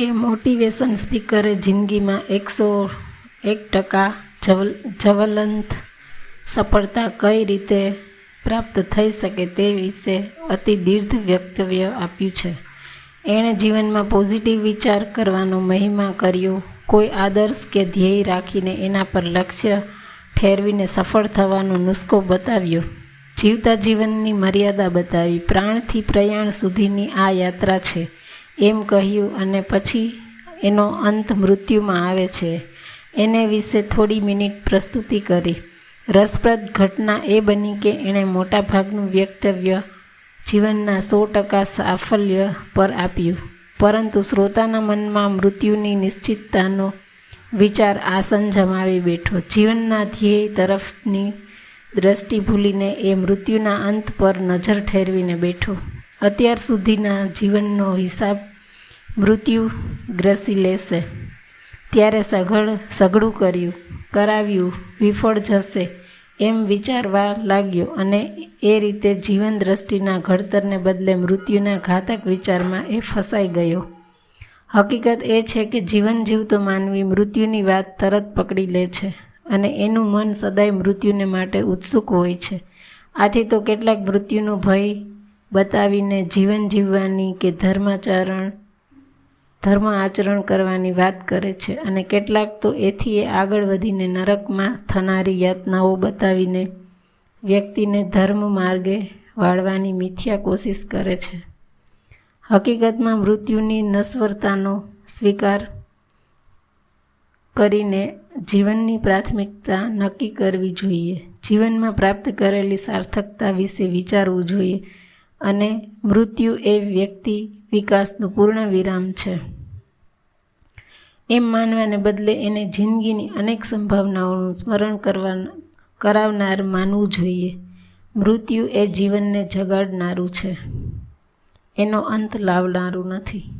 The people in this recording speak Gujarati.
એ મોટિવેશન સ્પીકરે જિંદગીમાં એકસો એક ટકા જવલ, જ્વલંત સફળતા કઈ રીતે પ્રાપ્ત થઈ શકે તે વિશે અતિ દીર્ઘ વક્તવ્ય આપ્યું છે. એણે જીવનમાં પોઝિટિવ વિચાર કરવાનો મહિમા કર્યો. કોઈ આદર્શ કે ધ્યેય રાખીને એના પર લક્ષ્ય ઠેરવીને સફળ થવાનો નુસ્ખો બતાવ્યો. જીવતા જીવનની મર્યાદા બતાવી પ્રાણથી પ્રયાણ સુધીની આ યાત્રા છે. એમ કહ્યું અને પછી એનો અંત મૃત્યુમાં આવે છે. એને વિશે થોડી મિનિટ પ્રસ્તુતિ કરી. રસપ્રદ ઘટના એ બની કે એણે મોટાભાગનું વ્યક્તવ્ય જીવનના સો ટકા સાફલ્ય પર આપ્યું. પરંતુ શ્રોતાના મનમાં મૃત્યુની નિશ્ચિતતાનો વિચાર આસન જમાવી બેઠો. જીવનના ધ્યેય તરફની દ્રષ્ટિ ભૂલીને એ મૃત્યુના અંત પર નજર ઠેરવીને બેઠો. અત્યાર સુધીના જીવનનો હિસાબ મૃત્યુ ગ્રસી લેશે. ત્યારે સઘળ, સઘળું કર્યું, કરાવ્યું, વિફળ જશે એમ વિચારવા લાગ્યો અને એ રીતે જીવન દ્રષ્ટિના ઘડતરને બદલે મૃત્યુના ઘાતક વિચારમાં એ ફસાઈ ગયો. હકીકત એ છે કે જીવન જીવતો માનવી મૃત્યુની વાત તરત પકડી લે છે અને એનું મન સદાય મૃત્યુને માટે ઉત્સુક હોય છે. આથી તો કેટલાક મૃત્યુનો ભય બતાવીને જીવન જીવવાની કે ધર્માચરણ ધર્મ આચરણ કરવાની વાત કરે છે. અને કેટલાક તો એથી એ આગળ વધીને નરકમાં થનારી યાતનાઓ બતાવીને વ્યક્તિને ધર્મ માર્ગે વાળવાની મિથ્યા કોશિશ કરે છે. હકીકતમાં મૃત્યુની નશ્વરતાનો સ્વીકાર કરીને જીવનની પ્રાથમિકતા નક્કી કરવી જોઈએ. જીવનમાં પ્રાપ્ત કરેલી સાર્થકતા વિશે વિચારવું જોઈએ. અને મૃત્યુ એ વ્યક્તિ વિકાસનું પૂર્ણ વિરામ છે. એમ માનવાને બદલે એને જિંદગીની અનેક સંભાવનાઓનું સ્મરણ કરવા કરાવનાર માનવું જોઈએ. મૃત્યુ એ જીવનને જગાડનારું છે. એનો અંત લાવનારું નથી.